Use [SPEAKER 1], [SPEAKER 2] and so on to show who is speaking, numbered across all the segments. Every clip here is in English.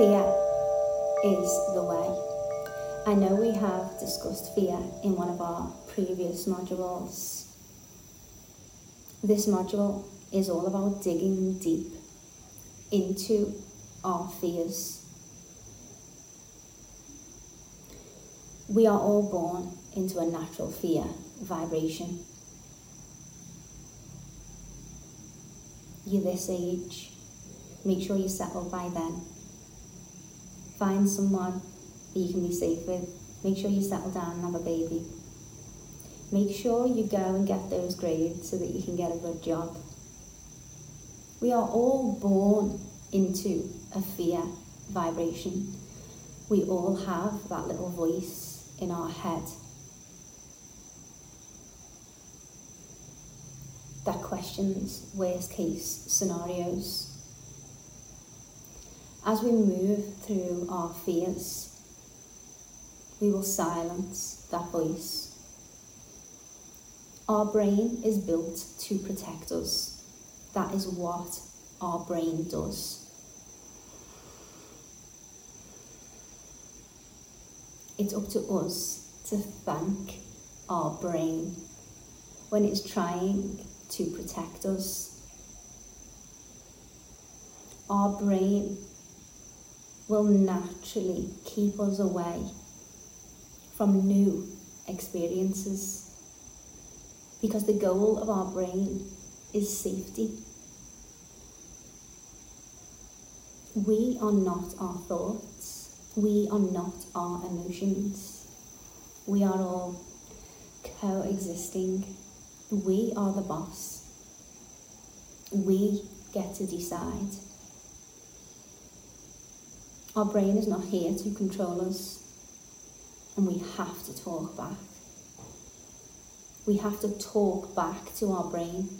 [SPEAKER 1] Fear is the way. I know we have discussed fear in one of our previous modules. This module is all about digging deep into our fears. We are all born into a natural fear vibration. You're this age, make sure you settle by then. Find someone that you can be safe with. Make sure you settle down and have a baby. Make sure you go and get those grades so that you can get a good job. We are all born into a fear vibration. We all have that little voice in our head that questions worst case scenarios. As we move through our fears, we will silence that voice. Our brain is built to protect us. That is what our brain does. It's up to us to thank our brain when it's trying to protect us. Our brain will naturally keep us away from new experiences because the goal of our brain is safety. We are not our thoughts, we are not our emotions. We are all coexisting we are the boss. We get to decide. Our brain is not here to control us, and we have to talk back. We have to talk back to our brain.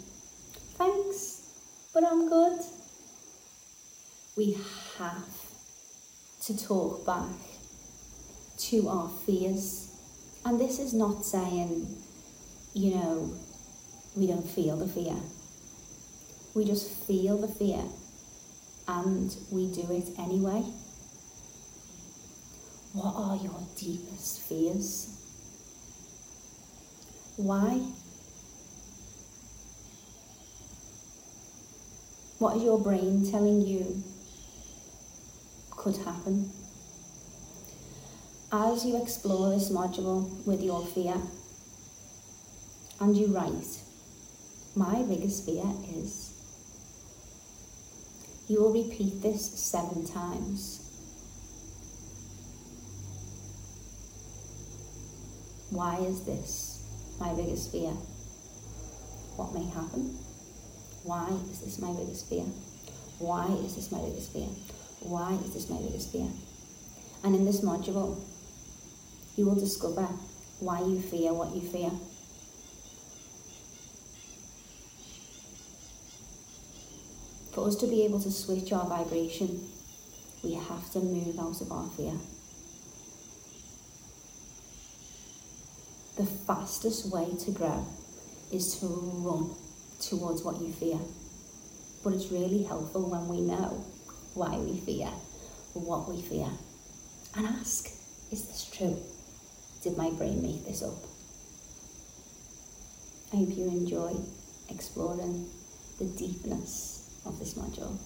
[SPEAKER 1] Thanks, but I'm good. We have to talk back to our fears. And this is not saying, you know, we don't feel the fear. We just feel the fear and we do it anyway. What are your deepest fears? Why? What is your brain telling you could happen? As you explore this module with your fear, and you write, my biggest fear is. You will repeat this seven times. Why is this my biggest fear? What may happen? Why is this my biggest fear? Why is this my biggest fear? Why is this my biggest fear? And in this module, you will discover why you fear what you fear. For us to be able to switch our vibration, we have to move out of our fear. The fastest way to grow is to run towards what you fear. But it's really helpful when we know why we fear, what we fear, and ask, is this true? Did my brain make this up? I hope you enjoy exploring the deepness of this module.